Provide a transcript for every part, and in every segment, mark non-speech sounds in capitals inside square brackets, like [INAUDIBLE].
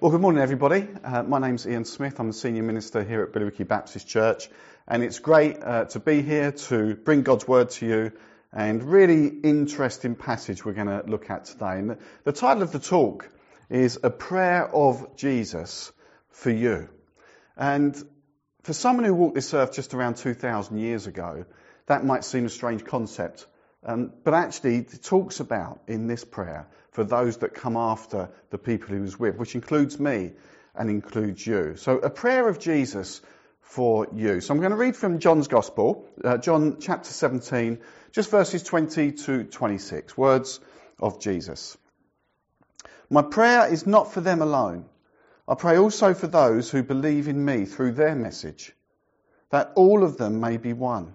Well, good morning, everybody. Uh, my name's Ian Smith. I'm the senior minister here at Billericay Baptist Church, and it's great uh, to be here to bring God's word to you. And really interesting passage we're going to look at today. And the, the title of the talk is "A Prayer of Jesus for You." And for someone who walked this earth just around 2,000 years ago, that might seem a strange concept. Um, but actually, it talks about in this prayer for those that come after the people he was with, which includes me and includes you. So, a prayer of Jesus for you. So, I'm going to read from John's Gospel, uh, John chapter 17, just verses 20 to 26, words of Jesus. My prayer is not for them alone. I pray also for those who believe in me through their message, that all of them may be one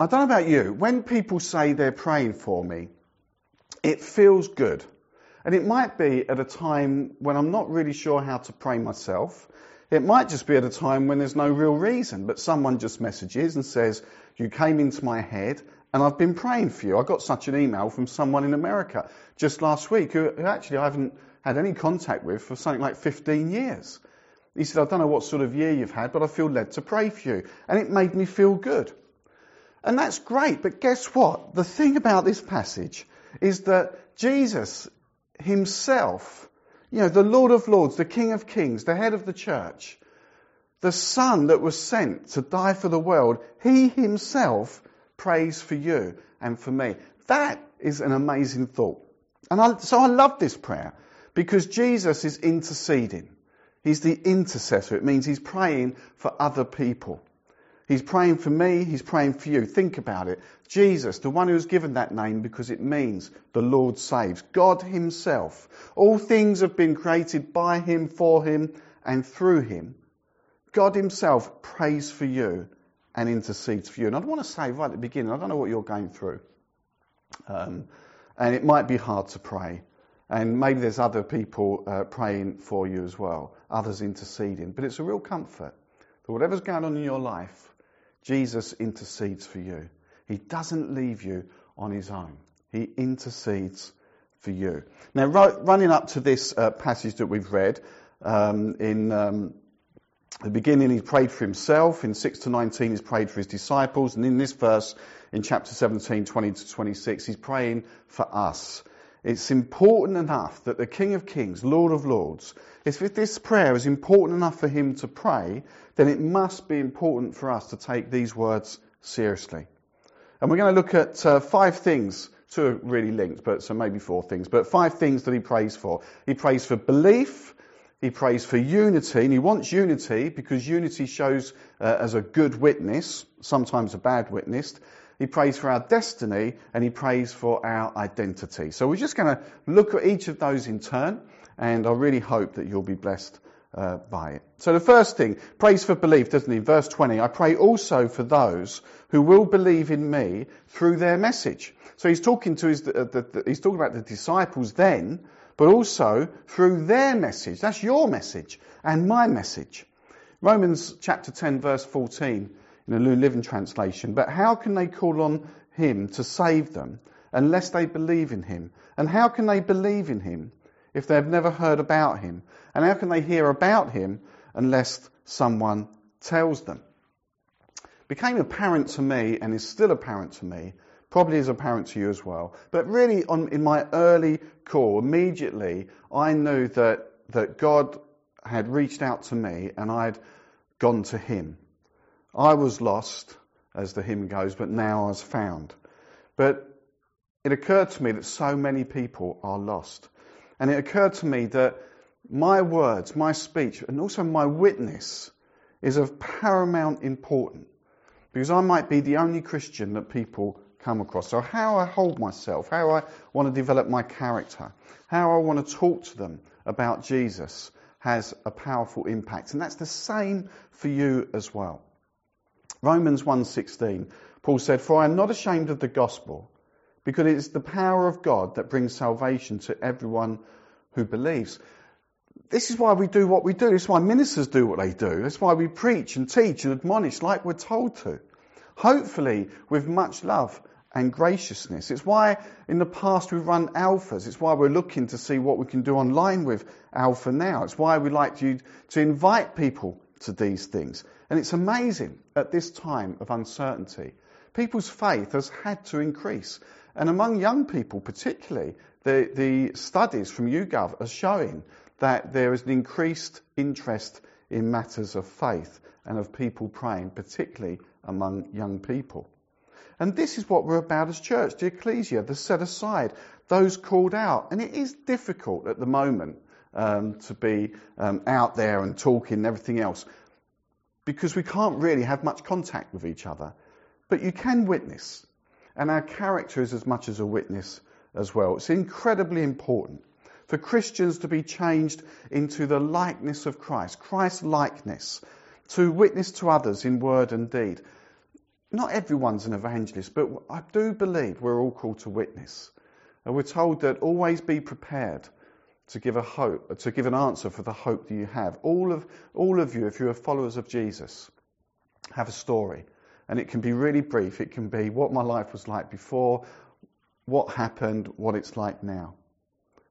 I don't know about you. When people say they're praying for me, it feels good. And it might be at a time when I'm not really sure how to pray myself. It might just be at a time when there's no real reason, but someone just messages and says, You came into my head and I've been praying for you. I got such an email from someone in America just last week who, who actually I haven't had any contact with for something like 15 years. He said, I don't know what sort of year you've had, but I feel led to pray for you. And it made me feel good. And that's great, but guess what? The thing about this passage is that Jesus himself, you know, the Lord of Lords, the King of Kings, the head of the church, the Son that was sent to die for the world, he himself prays for you and for me. That is an amazing thought. And I, so I love this prayer because Jesus is interceding. He's the intercessor. It means he's praying for other people. He's praying for me, he's praying for you. Think about it. Jesus, the one who was given that name because it means the Lord saves. God himself. All things have been created by him, for him, and through him. God himself prays for you and intercedes for you. And I want to say right at the beginning, I don't know what you're going through. Um, and it might be hard to pray. And maybe there's other people uh, praying for you as well, others interceding. But it's a real comfort that whatever's going on in your life, Jesus intercedes for you. He doesn't leave you on his own. He intercedes for you. Now, running up to this uh, passage that we've read, um, in um, the beginning he prayed for himself, in 6 to 19 he's prayed for his disciples, and in this verse, in chapter 17, 20 to 26, he's praying for us. It's important enough that the King of Kings, Lord of Lords, if this prayer is important enough for him to pray, then it must be important for us to take these words seriously. And we're going to look at uh, five things, two are really linked, but so maybe four things, but five things that he prays for. He prays for belief, he prays for unity, and he wants unity because unity shows uh, as a good witness, sometimes a bad witness. He prays for our destiny, and he prays for our identity. So we're just going to look at each of those in turn, and I really hope that you'll be blessed uh, by it. So the first thing, prays for belief, doesn't he? Verse 20, I pray also for those who will believe in me through their message. So he's talking to his, uh, the, the, he's talking about the disciples then, but also through their message. That's your message and my message. Romans chapter 10 verse 14 in the New Living Translation. But how can they call on him to save them unless they believe in him? And how can they believe in him if they've never heard about him? And how can they hear about him unless someone tells them? It became apparent to me and is still apparent to me Probably is apparent to you as well. But really, on, in my early call, immediately, I knew that, that God had reached out to me and I'd gone to Him. I was lost, as the hymn goes, but now I was found. But it occurred to me that so many people are lost. And it occurred to me that my words, my speech, and also my witness is of paramount importance because I might be the only Christian that people come across. So how I hold myself, how I want to develop my character, how I want to talk to them about Jesus has a powerful impact. And that's the same for you as well. Romans 1:16 Paul said, "For I am not ashamed of the gospel, because it is the power of God that brings salvation to everyone who believes." This is why we do what we do. This is why ministers do what they do. That's why we preach and teach and admonish like we're told to. Hopefully with much love and graciousness. It's why in the past we've run alphas. It's why we're looking to see what we can do online with alpha now. It's why we like to invite people to these things. And it's amazing at this time of uncertainty. People's faith has had to increase. And among young people particularly, the, the studies from YouGov are showing that there is an increased interest in matters of faith and of people praying, particularly among young people. And this is what we're about as church, the ecclesia, the set aside, those called out. And it is difficult at the moment um, to be um, out there and talking and everything else because we can't really have much contact with each other. But you can witness. And our character is as much as a witness as well. It's incredibly important for Christians to be changed into the likeness of Christ, Christ's likeness, to witness to others in word and deed. Not everyone's an evangelist, but I do believe we're all called to witness. And we're told that always be prepared to give a hope, to give an answer for the hope that you have. All of, all of you, if you're followers of Jesus, have a story. And it can be really brief. It can be what my life was like before, what happened, what it's like now.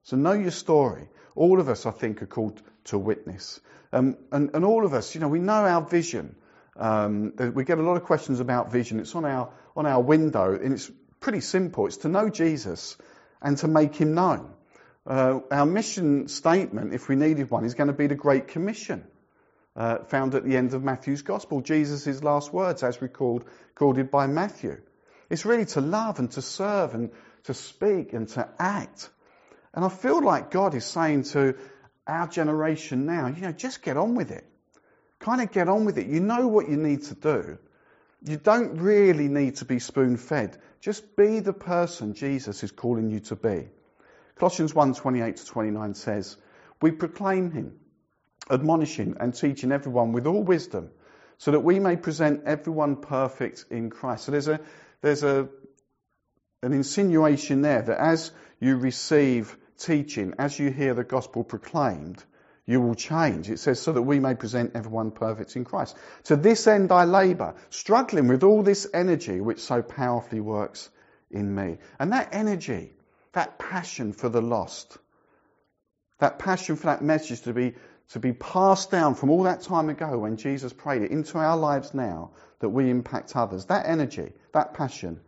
So know your story. All of us, I think, are called to witness. Um, and, and all of us, you know, we know our vision. Um, we get a lot of questions about vision. It's on our, on our window, and it's pretty simple. It's to know Jesus and to make him known. Uh, our mission statement, if we needed one, is going to be the Great Commission, uh, found at the end of Matthew's Gospel. Jesus' last words, as recorded, recorded by Matthew. It's really to love and to serve and to speak and to act. And I feel like God is saying to our generation now, you know, just get on with it. Kind of get on with it. You know what you need to do. You don't really need to be spoon fed. Just be the person Jesus is calling you to be. Colossians 1 28 to 29 says, We proclaim him, admonishing and teaching everyone with all wisdom, so that we may present everyone perfect in Christ. So there's a, there's a, an insinuation there that as you receive teaching, as you hear the gospel proclaimed, you will change. It says, so that we may present everyone perfect in Christ. To this end I labour, struggling with all this energy which so powerfully works in me. And that energy that passion for the lost, that passion for that message to be, to be passed down from all that time ago when Jesus prayed it into our lives now, that we impact others. That energy, that passion,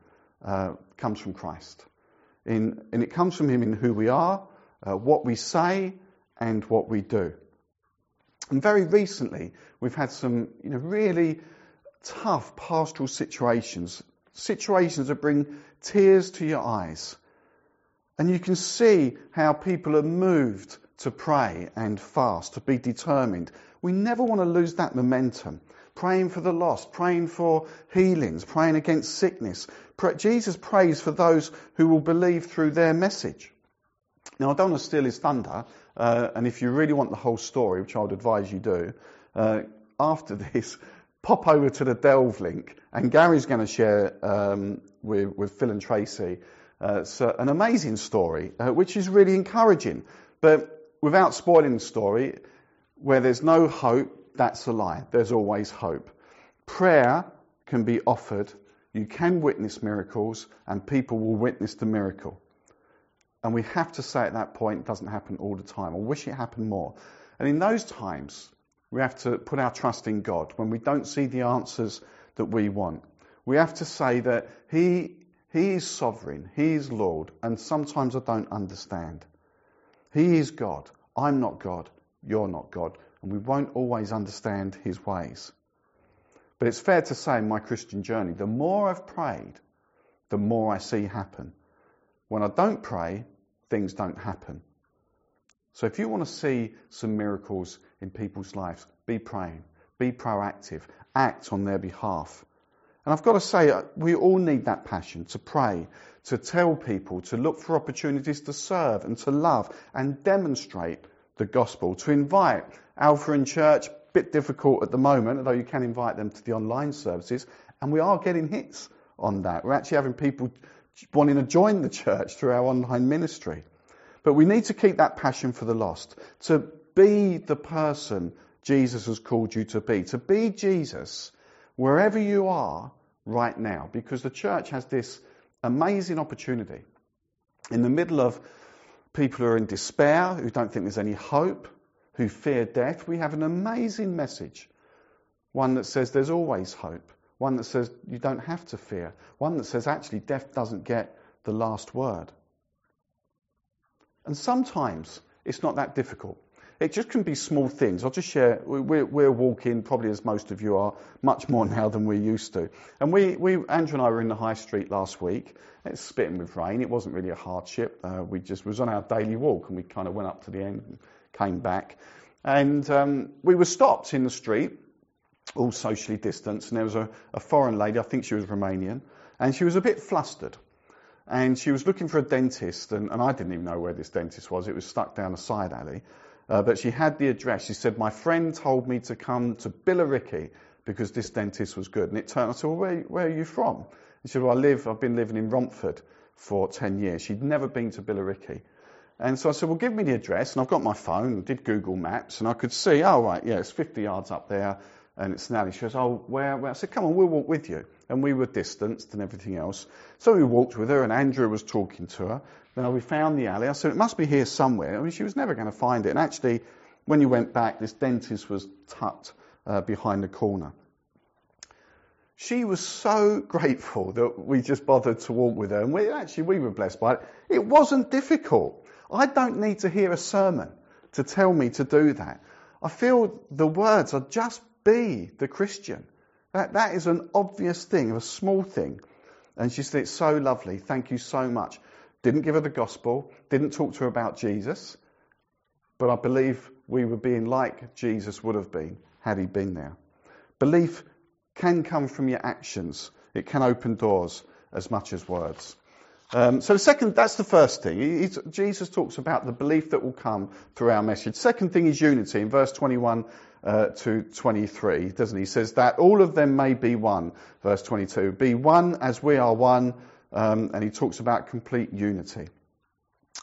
uh, comes from Christ. In, and it comes from Him in who we are, uh, what we say, and what we do. And very recently, we've had some, you know, really tough pastoral situations, situations that bring tears to your eyes. And you can see how people are moved to pray and fast, to be determined. We never want to lose that momentum. Praying for the lost, praying for healings, praying against sickness. Jesus prays for those who will believe through their message. Now, I don't want to steal his thunder, uh, and if you really want the whole story, which I would advise you do, uh, after [LAUGHS] this, pop over to the Delve link, and Gary's going to share um, with, with Phil and Tracy uh, it's an amazing story, uh, which is really encouraging. But without spoiling the story, where there's no hope, that's a lie. There's always hope. Prayer can be offered. You can witness miracles, and people will witness the miracle. And we have to say at that point, it doesn't happen all the time. I wish it happened more. And in those times, we have to put our trust in God when we don't see the answers that we want. We have to say that He He is sovereign. He is Lord. And sometimes I don't understand. He is God. I'm not God. You're not God. And we won't always understand his ways. But it's fair to say in my Christian journey, the more I've prayed, the more I see happen. When I don't pray, things don't happen. So if you want to see some miracles in people's lives, be praying, be proactive, act on their behalf. And I've got to say, uh, we all need that passion to pray, to tell people, to look for opportunities to serve and to love and demonstrate the gospel, to invite Alpha in church, bit difficult at the moment, although you can invite them to the online services, and we are getting hits on that. We're actually having people wanting to join the church through our online ministry. But we need to keep that passion for the lost, to be the person Jesus has called you to be, to be Jesus wherever you are right now, because the church has this amazing opportunity in the middle of people who are in despair, who don't think there's any hope, who fear death. We have an amazing message. One that says there's always hope. One that says you don't have to fear. One that says actually death doesn't get the last word. And sometimes it's not that difficult. It just can be small things. I'll just share. We're, we're, walking, probably as most of you are, much more now than we used to. And we, we, Andrew and I were in the high street last week. It's spitting with rain. It wasn't really a hardship. Uh, we just was on our daily walk, and we kind of went up to the end, and came back, and um, we were stopped in the street, all socially distanced. And there was a, a foreign lady. I think she was Romanian, and she was a bit flustered and she was looking for a dentist, and, and, I didn't even know where this dentist was. It was stuck down a side alley. Uh, but she had the address. She said, My friend told me to come to Billericay because this dentist was good. And it turned, I said, Well, where, where are you from? She said, Well, I live, I've been living in Romford for 10 years. She'd never been to Billericay. And so I said, Well, give me the address. And I've got my phone, did Google Maps, and I could see, oh, right, yeah, it's 50 yards up there, and it's Nally. She goes, Oh, where, where? I said, Come on, we'll walk with you. And we were distanced and everything else. So we walked with her, and Andrew was talking to her. Then we found the alley. I said, it must be here somewhere. I mean, she was never going to find it. And actually, when you went back, this dentist was tucked uh, behind the corner. She was so [LAUGHS] grateful that we just bothered to walk with her. And we actually, we were blessed by it. It wasn't difficult. I don't need to hear a sermon to tell me to do that. I feel the words are just be the Christian. That, that is an obvious thing, a small thing. And she said, It's so lovely. Thank you so much. Didn't give her the gospel, didn't talk to her about Jesus, but I believe we were being like Jesus would have been had he been there. Belief can come from your actions. It can open doors as much as words. Um, so the second, that's the first thing. Jesus talks about the belief that will come through our message. Second thing is unity. In verse 21 uh, to 23, doesn't he? He says that all of them may be one. Verse 22, be one as we are one um, and he talks about complete unity.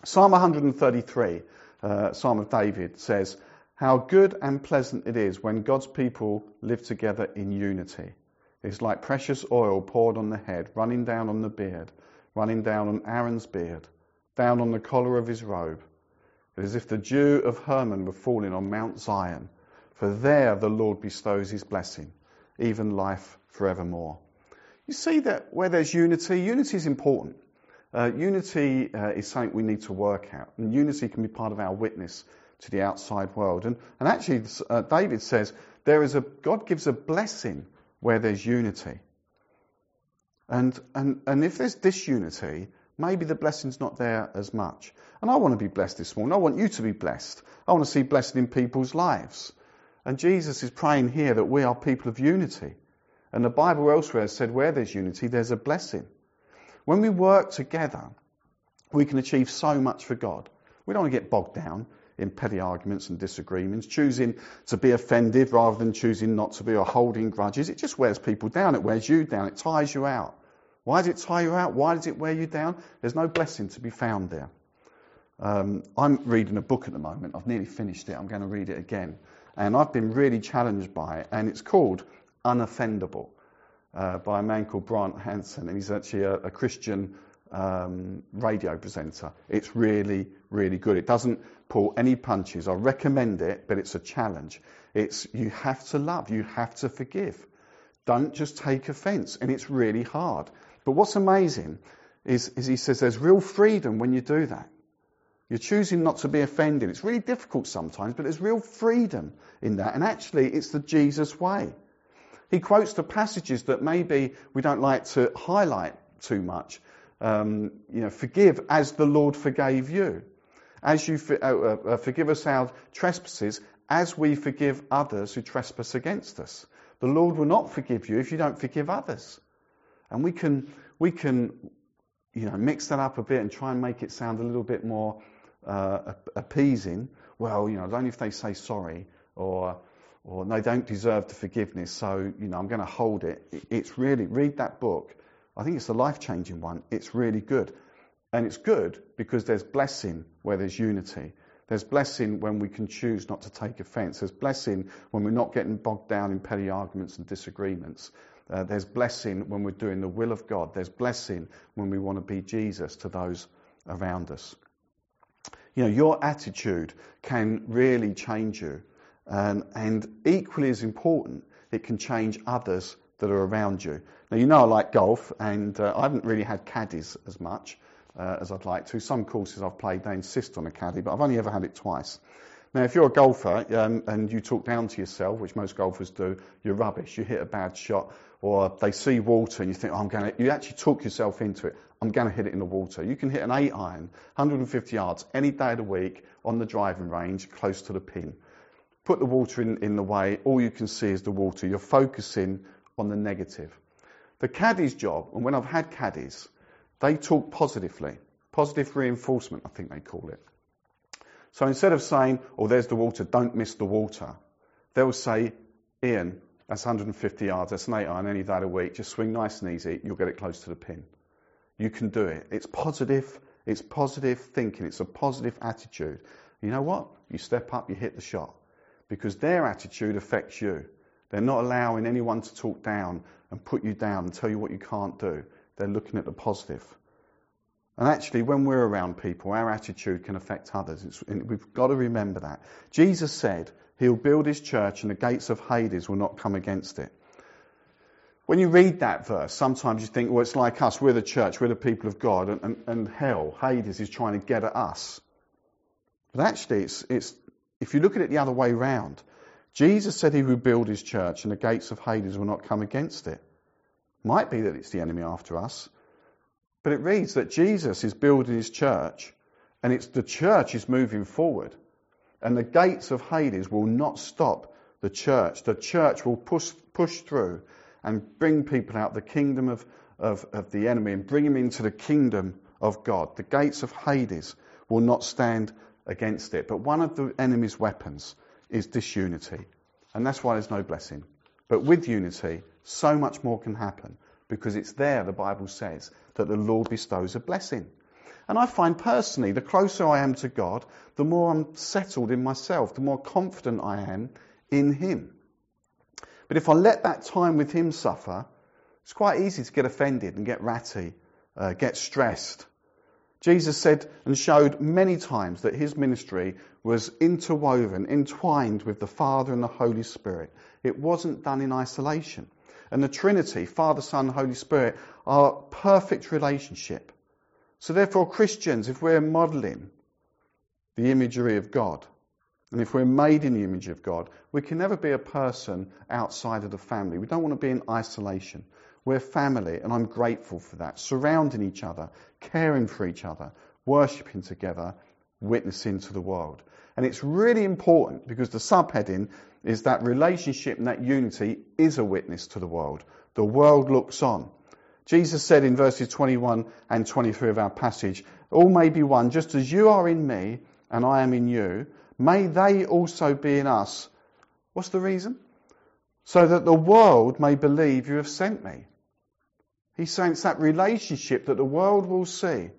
Psalm 133, uh, Psalm of David, says, How good and pleasant it is when God's people live together in unity. It's like precious oil poured on the head, running down on the beard, running down on Aaron's beard, down on the collar of his robe. It is as if the dew of Hermon were falling on Mount Zion, for there the Lord bestows his blessing, even life forevermore. You see that where there's unity, unity is important. Uh, unity uh, is something we need to work out, and unity can be part of our witness to the outside world. And, and actually, uh, David says there is a God gives a blessing where there's unity. And, and, and if there's disunity, maybe the blessing's not there as much. And I want to be blessed this morning. I want you to be blessed. I want to see blessing in people's lives. And Jesus is praying here that we are people of unity. And the Bible elsewhere said where there's unity, there's a blessing. When we work together, we can achieve so much for God. We don't want to get bogged down in petty arguments and disagreements, choosing to be offended rather than choosing not to be or holding grudges. It just wears people down. It wears you down. It tires you out. Why does it tire you out? Why does it wear you down? There's no blessing to be found there. Um, I'm reading a book at the moment. I've nearly finished it. I'm going to read it again. And I've been really challenged by it. And it's called Unoffendable uh, by a man called Brant Hansen, and he's actually a, a Christian um, radio presenter. It's really, really good. It doesn't pull any punches. I recommend it, but it's a challenge. It's you have to love, you have to forgive. Don't just take offence, and it's really hard. But what's amazing is, is he says there's real freedom when you do that. You're choosing not to be offended. It's really difficult sometimes, but there's real freedom in that. And actually, it's the Jesus way. He quotes the passages that maybe we don't like to highlight too much. Um, you know, forgive as the Lord forgave you. As you for, uh, uh, forgive us our trespasses, as we forgive others who trespass against us. The Lord will not forgive you if you don't forgive others. And we can, we can, you know, mix that up a bit and try and make it sound a little bit more uh, appeasing. Well, you know, only if they say sorry or or they don't deserve the forgiveness, so you know I'm going to hold it. It's really read that book. I think it's a life-changing one. It's really good, and it's good because there's blessing where there's unity. There's blessing when we can choose not to take offence. There's blessing when we're not getting bogged down in petty arguments and disagreements. Uh, there's blessing when we're doing the will of God. There's blessing when we want to be Jesus to those around us. You know, your attitude can really change you. Um, and equally as important, it can change others that are around you. Now, you know I like golf, and uh, I haven't really had caddies as much uh, as I'd like to. Some courses I've played, they insist on a caddy, but I've only ever had it twice. Now, if you're a golfer um, and you talk down to yourself, which most golfers do, you're rubbish. You hit a bad shot, or they see water and you think, oh, I'm going to. You actually talk yourself into it. I'm going to hit it in the water. You can hit an eight iron, 150 yards, any day of the week on the driving range, close to the pin put the water in, in the way, all you can see is the water. You're focusing on the negative. The caddy's job, and when I've had caddies, they talk positively. Positive reinforcement, I think they call it. So instead of saying, oh, there's the water, don't miss the water, they'll say, Ian, that's 150 yards, that's an 8 iron any day of the week, just swing nice and easy, you'll get it close to the pin. You can do it. It's positive, it's positive thinking, it's a positive attitude. You know what? You step up, you hit the shot because their attitude affects you. They're not allowing anyone to talk down and put you down and tell you what you can't do. They're looking at the positive. And actually, when we're around people, our attitude can affect others. It's, we've got to remember that. Jesus said he'll build his church and the gates of Hades will not come against it. When you read that verse, sometimes you think, well, it's like us. We're the church. We're the people of God. And, and, and hell, Hades, is trying to get at us. But actually, it's, it's if you look at it the other way round, Jesus said he would build his church and the gates of Hades will not come against it. Might be that it's the enemy after us, but it reads that Jesus is building his church and it's the church is moving forward and the gates of Hades will not stop the church. The church will push, push through and bring people out the kingdom of, of, of the enemy and bring them into the kingdom of God. The gates of Hades will not stand against it. But one of the enemy's weapons is disunity. And that's why there's no blessing. But with unity, so much more can happen because it's there, the Bible says, that the Lord bestows a blessing. And I find personally, the closer I am to God, the more I'm settled in myself, the more confident I am in Him. But if I let that time with Him suffer, it's quite easy to get offended and get ratty, uh, get stressed, Jesus said and showed many times that his ministry was interwoven, entwined with the Father and the Holy Spirit. It wasn't done in isolation. And the Trinity, Father, Son, Holy Spirit, are perfect relationship. So therefore, Christians, if we're modeling the imagery of God, and if we're made in the image of God, we can never be a person outside of the family. We don't want to be in isolation. We're family, and I'm grateful for that. Surrounding each other, caring for each other, worshipping together, witnessing to the world. And it's really important because the subheading is that relationship and that unity is a witness to the world. The world looks on. Jesus said in verses 21 and 23 of our passage, All may be one, just as you are in me and I am in you, may they also be in us. What's the reason? So that the world may believe you have sent me. He's saying it's that relationship that the world will see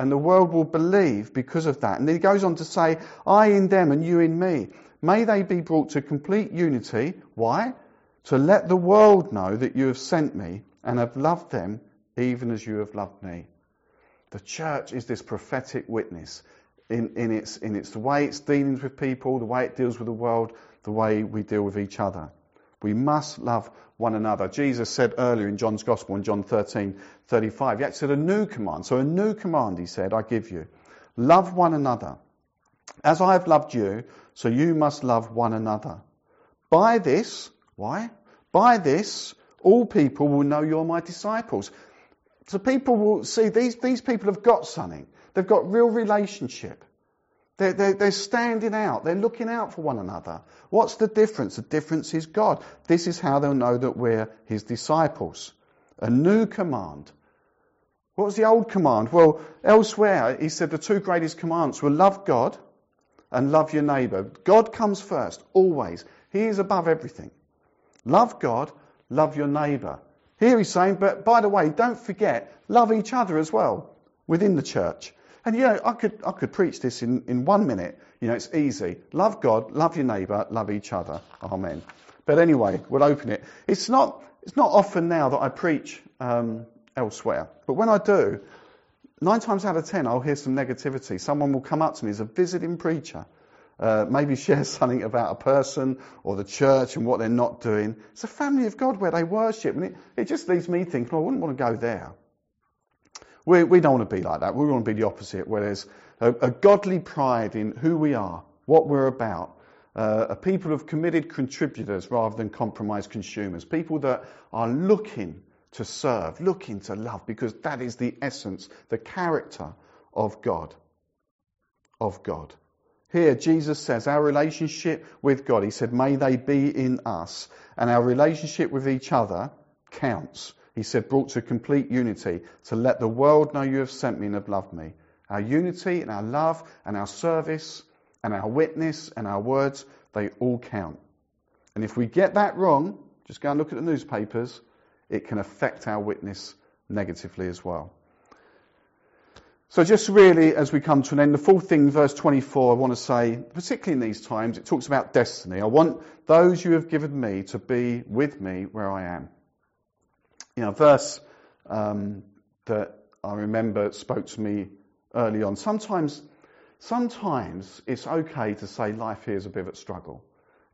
and the world will believe because of that. And he goes on to say, I in them and you in me. May they be brought to complete unity. Why? To let the world know that you have sent me and have loved them even as you have loved me. The church is this prophetic witness in, in, its, in its the way it's dealing with people, the way it deals with the world, the way we deal with each other. We must love one another. Jesus said earlier in John's Gospel in John 13, 35, he actually said a new command. So a new command, he said, I give you. Love one another. As I have loved you, so you must love one another. By this, why? By this, all people will know you're my disciples. So people will see these, these people have got something. They've got real relationship. They're, they're, they're, standing out. They're looking out for one another. What's the difference? The difference is God. This is how they'll know that we're His disciples. A new command. What was the old command? Well, elsewhere, He said the two greatest commands were love God and love your neighbour. God comes first, always. He is above everything. Love God, love your neighbour. Here he's saying, but by the way, don't forget, love each other as well within the church. And you know, I could, I could preach this in, in one minute. You know, it's easy. Love God, love your neighbour, love each other. Amen. But anyway, we'll open it. It's not, it's not often now that I preach um, elsewhere. But when I do, nine times out of ten, I'll hear some negativity. Someone will come up to me as a visiting preacher, uh, maybe [LAUGHS] share something about a person or the church and what they're not doing. It's a family of God where they worship. And it, it just leaves me thinking, well, I wouldn't want to go there. We, we don't want to be like that. We want to be the opposite, where there's a, a godly pride in who we are, what we're about, uh, a people of committed contributors rather than compromised consumers, people that are looking to serve, looking to love, because that is the essence, the character of God. Of God. Here, Jesus says our relationship with God, he said, may they be in us, and our relationship with each other counts he said, brought to complete unity, to let the world know you have sent me and have loved me. Our unity and our love and our service and our witness and our words, they all count. And if we get that wrong, just go and look at the newspapers, it can affect our witness negatively as well. So just really, as we come to an end, the fourth thing, verse 24, I want to say, particularly in these times, it talks about destiny. I want those you have given me to be with me where I am. You know, a verse um, that I remember spoke to me early on. Sometimes, sometimes it's okay to say life here is a bit of a struggle.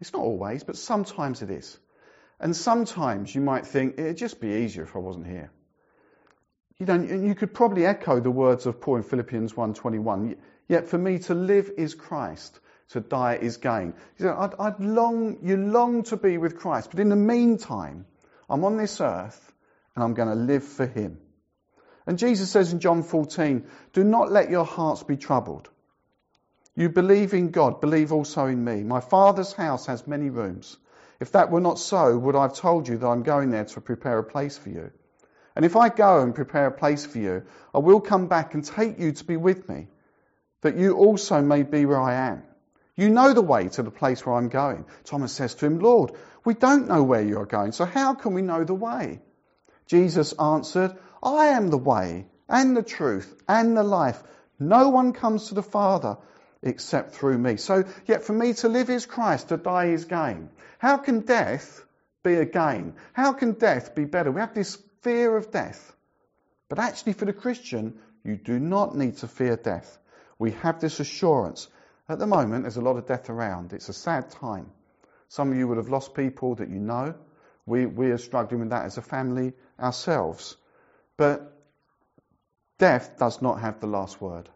It's not always, but sometimes it is. And sometimes you might think it'd just be easier if I wasn't here. You know, you could probably echo the words of Paul in Philippians 1:21. Yet for me to live is Christ, to die is gain. You know, I'd, I'd long, you long to be with Christ, but in the meantime, I'm on this earth and I'm going to live for him. And Jesus says in John 14, do not let your hearts be troubled. You believe in God, believe also in me. My Father's house has many rooms. If that were not so, would I have told you that I'm going there to prepare a place for you? And if I go and prepare a place for you, I will come back and take you to be with me, that you also may be where I am. You know the way to the place where I'm going. Thomas says to him, Lord, we don't know where you are going, so how can we know the way? Jesus answered, I am the way and the truth and the life. No one comes to the Father except through me. So, yet for me to live is Christ, to die is gain. How can death be a gain? How can death be better? We have this fear of death. But actually, for the Christian, you do not need to fear death. We have this assurance. At the moment, there's a lot of death around. It's a sad time. Some of you would have lost people that you know. We, we are struggling with that as a family ourselves. But death does not have the last word.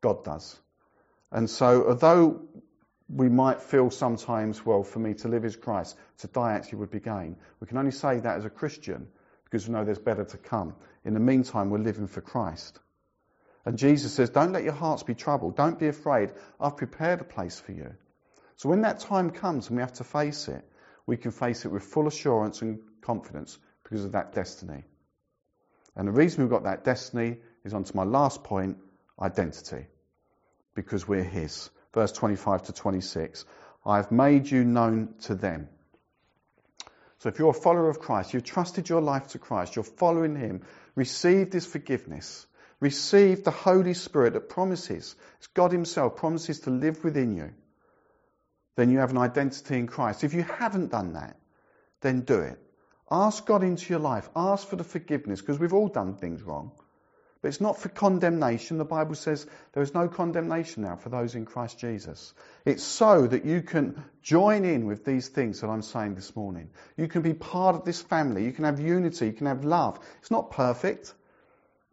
God does. And so, although we might feel sometimes, well, for me to live is Christ, to die actually would be gain, we can only say that as a Christian because we know there's better to come. In the meantime, we're living for Christ. And Jesus says, Don't let your hearts be troubled. Don't be afraid. I've prepared a place for you. So when that time comes and we have to face it, we can face it with full assurance and confidence because of that destiny. And the reason we've got that destiny is on to my last point identity. Because we're His. Verse 25 to 26. I have made you known to them. So if you're a follower of Christ, you've trusted your life to Christ, you're following Him, receive this forgiveness, receive the Holy Spirit that promises, it's God Himself, promises to live within you, then you have an identity in Christ. If you haven't done that, then do it. Ask God into your life. Ask for the forgiveness because we've all done things wrong. But it's not for condemnation. The Bible says there is no condemnation now for those in Christ Jesus. It's so that you can join in with these things that I'm saying this morning. You can be part of this family. You can have unity. You can have love. It's not perfect,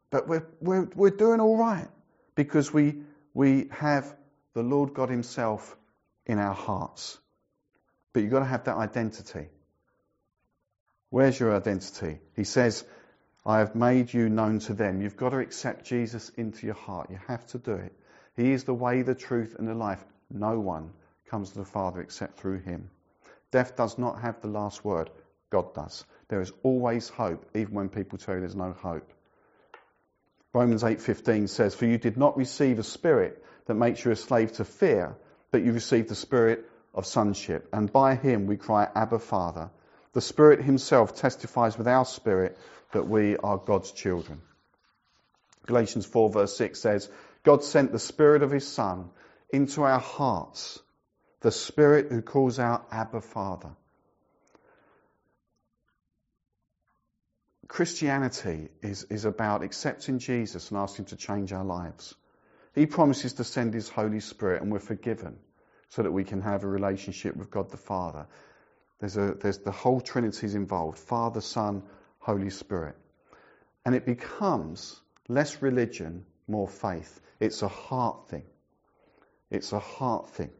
but we're, we're, we're doing all right because we, we have the Lord God Himself in our hearts. But you've got to have that identity. Where's your identity? He says, I have made you known to them. You've got to accept Jesus into your heart. You have to do it. He is the way, the truth, and the life. No one comes to the Father except through him. Death does not have the last word. God does. There is always hope, even when people tell you there's no hope. Romans 8:15 says, "For you did not receive a spirit that makes you a slave to fear, but you received the spirit of sonship, and by him we cry, Abba, Father." The Spirit Himself testifies with our spirit that we are God's children. Galatians 4 verse 6 says, God sent the Spirit of His Son into our hearts, the Spirit who calls out Abba Father. Christianity is, is about accepting Jesus and asking Him to change our lives. He promises to send His Holy Spirit and we're forgiven so that we can have a relationship with God the Father. There's, a, there's the whole Trinity is involved Father, Son, Holy Spirit. And it becomes less religion, more faith. It's a heart thing. It's a heart thing.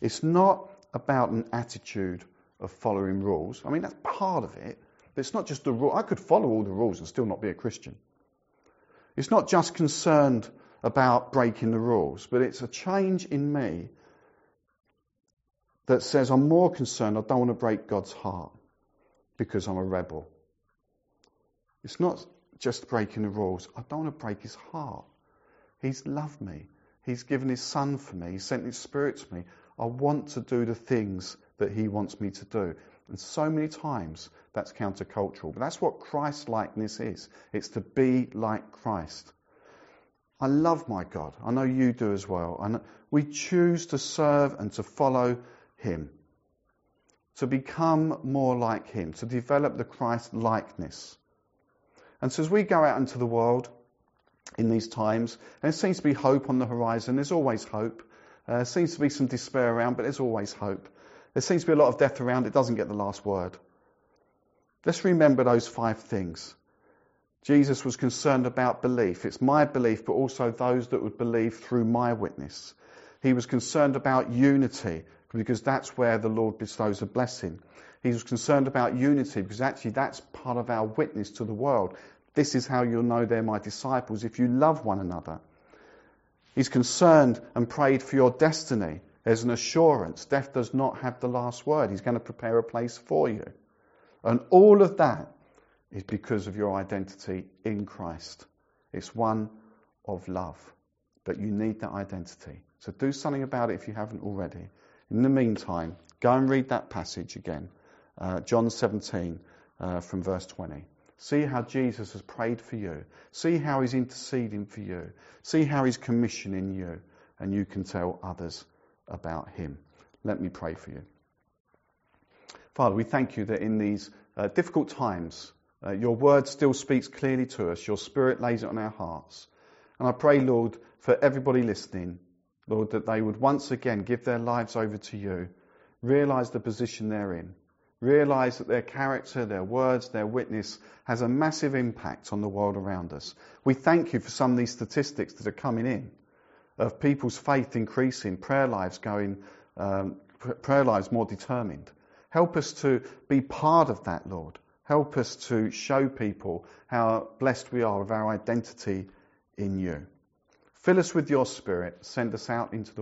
It's not about an attitude of following rules. I mean, that's part of it. But it's not just the rule. I could follow all the rules and still not be a Christian. It's not just concerned about breaking the rules, but it's a change in me that says I'm more concerned, I don't want to break God's heart because I'm a rebel. It's not just breaking the rules. I don't want to break his heart. He's loved me. He's given his son for me. He sent his spirit to me. I want to do the things that he wants me to do. And so many times that's countercultural. But that's what Christ likeness is. It's to be like Christ. I love my God. I know you do as well. And we choose to serve and to follow him, to become more like Him, to develop the Christ likeness. And so as we go out into the world in these times, there seems to be hope on the horizon, there's always hope. Uh, there seems to be some despair around, but there's always hope. There seems to be a lot of death around, it doesn't get the last word. Let's remember those five things. Jesus was concerned about belief. It's my belief, but also those that would believe through my witness. He was concerned about unity because that's where the Lord bestows a blessing. He was concerned about unity because actually that's part of our witness to the world. This is how you'll know they're my disciples if you love one another. He's concerned and prayed for your destiny. There's an assurance. Death does not have the last word. He's going to prepare a place for you. And all of that is because of your identity in Christ. It's one of love. But you need that identity. So do something about it if you haven't already. In the meantime, go and read that passage again, uh, John 17 uh, from verse 20. See how Jesus has prayed for you. See how he's interceding for you. See how he's commissioning you, and you can tell others about him. Let me pray for you. Father, we thank you that in these uh, difficult times, uh, your word still speaks clearly to us. Your spirit lays it on our hearts. And I pray, Lord, for everybody listening, Lord, that they would once again give their lives over to you, realize the position they're in, realize that their character, their words, their witness has a massive impact on the world around us. We thank you for some of these statistics that are coming in of people's faith increasing, prayer lives going, um, prayer lives more determined. Help us to be part of that, Lord. Help us to show people how blessed we are with our identity in you. Fill us with your spirit. Send us out into the